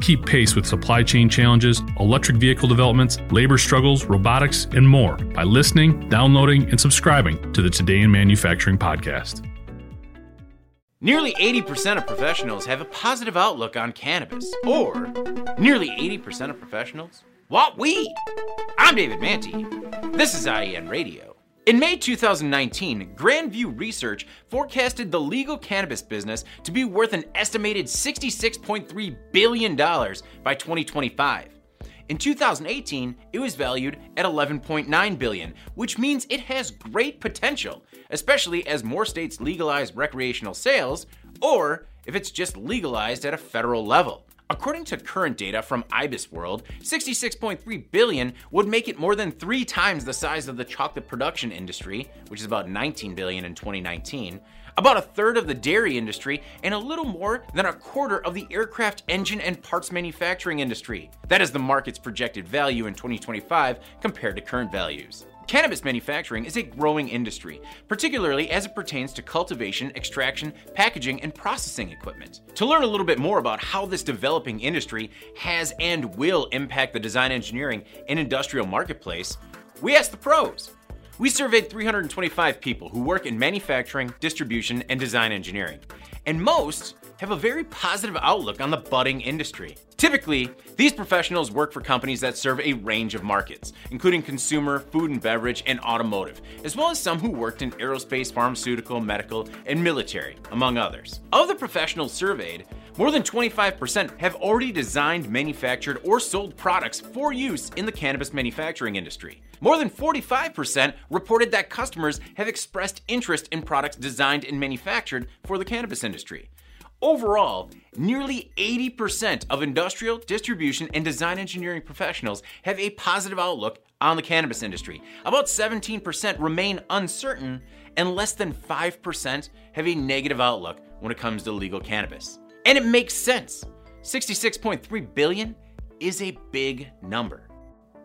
Keep pace with supply chain challenges, electric vehicle developments, labor struggles, robotics, and more by listening, downloading, and subscribing to the Today in Manufacturing podcast. Nearly 80% of professionals have a positive outlook on cannabis, or nearly 80% of professionals want weed. I'm David Mantey. This is IEN Radio. In May 2019, Grandview Research forecasted the legal cannabis business to be worth an estimated $66.3 billion by 2025. In 2018, it was valued at 11.9 billion, which means it has great potential, especially as more states legalize recreational sales or if it's just legalized at a federal level. According to current data from IBIS World, 66.3 billion would make it more than 3 times the size of the chocolate production industry, which is about 19 billion in 2019, about a third of the dairy industry, and a little more than a quarter of the aircraft engine and parts manufacturing industry. That is the market's projected value in 2025 compared to current values. Cannabis manufacturing is a growing industry, particularly as it pertains to cultivation, extraction, packaging, and processing equipment. To learn a little bit more about how this developing industry has and will impact the design engineering and industrial marketplace, we asked the pros. We surveyed 325 people who work in manufacturing, distribution, and design engineering, and most have a very positive outlook on the budding industry. Typically, these professionals work for companies that serve a range of markets, including consumer, food and beverage, and automotive, as well as some who worked in aerospace, pharmaceutical, medical, and military, among others. Of the professionals surveyed, more than 25% have already designed, manufactured, or sold products for use in the cannabis manufacturing industry. More than 45% reported that customers have expressed interest in products designed and manufactured for the cannabis industry. Overall, nearly 80% of industrial, distribution, and design engineering professionals have a positive outlook on the cannabis industry. About 17% remain uncertain, and less than 5% have a negative outlook when it comes to legal cannabis. And it makes sense. 66.3 billion is a big number.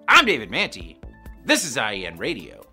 I'm David Mantey. This is IEN Radio.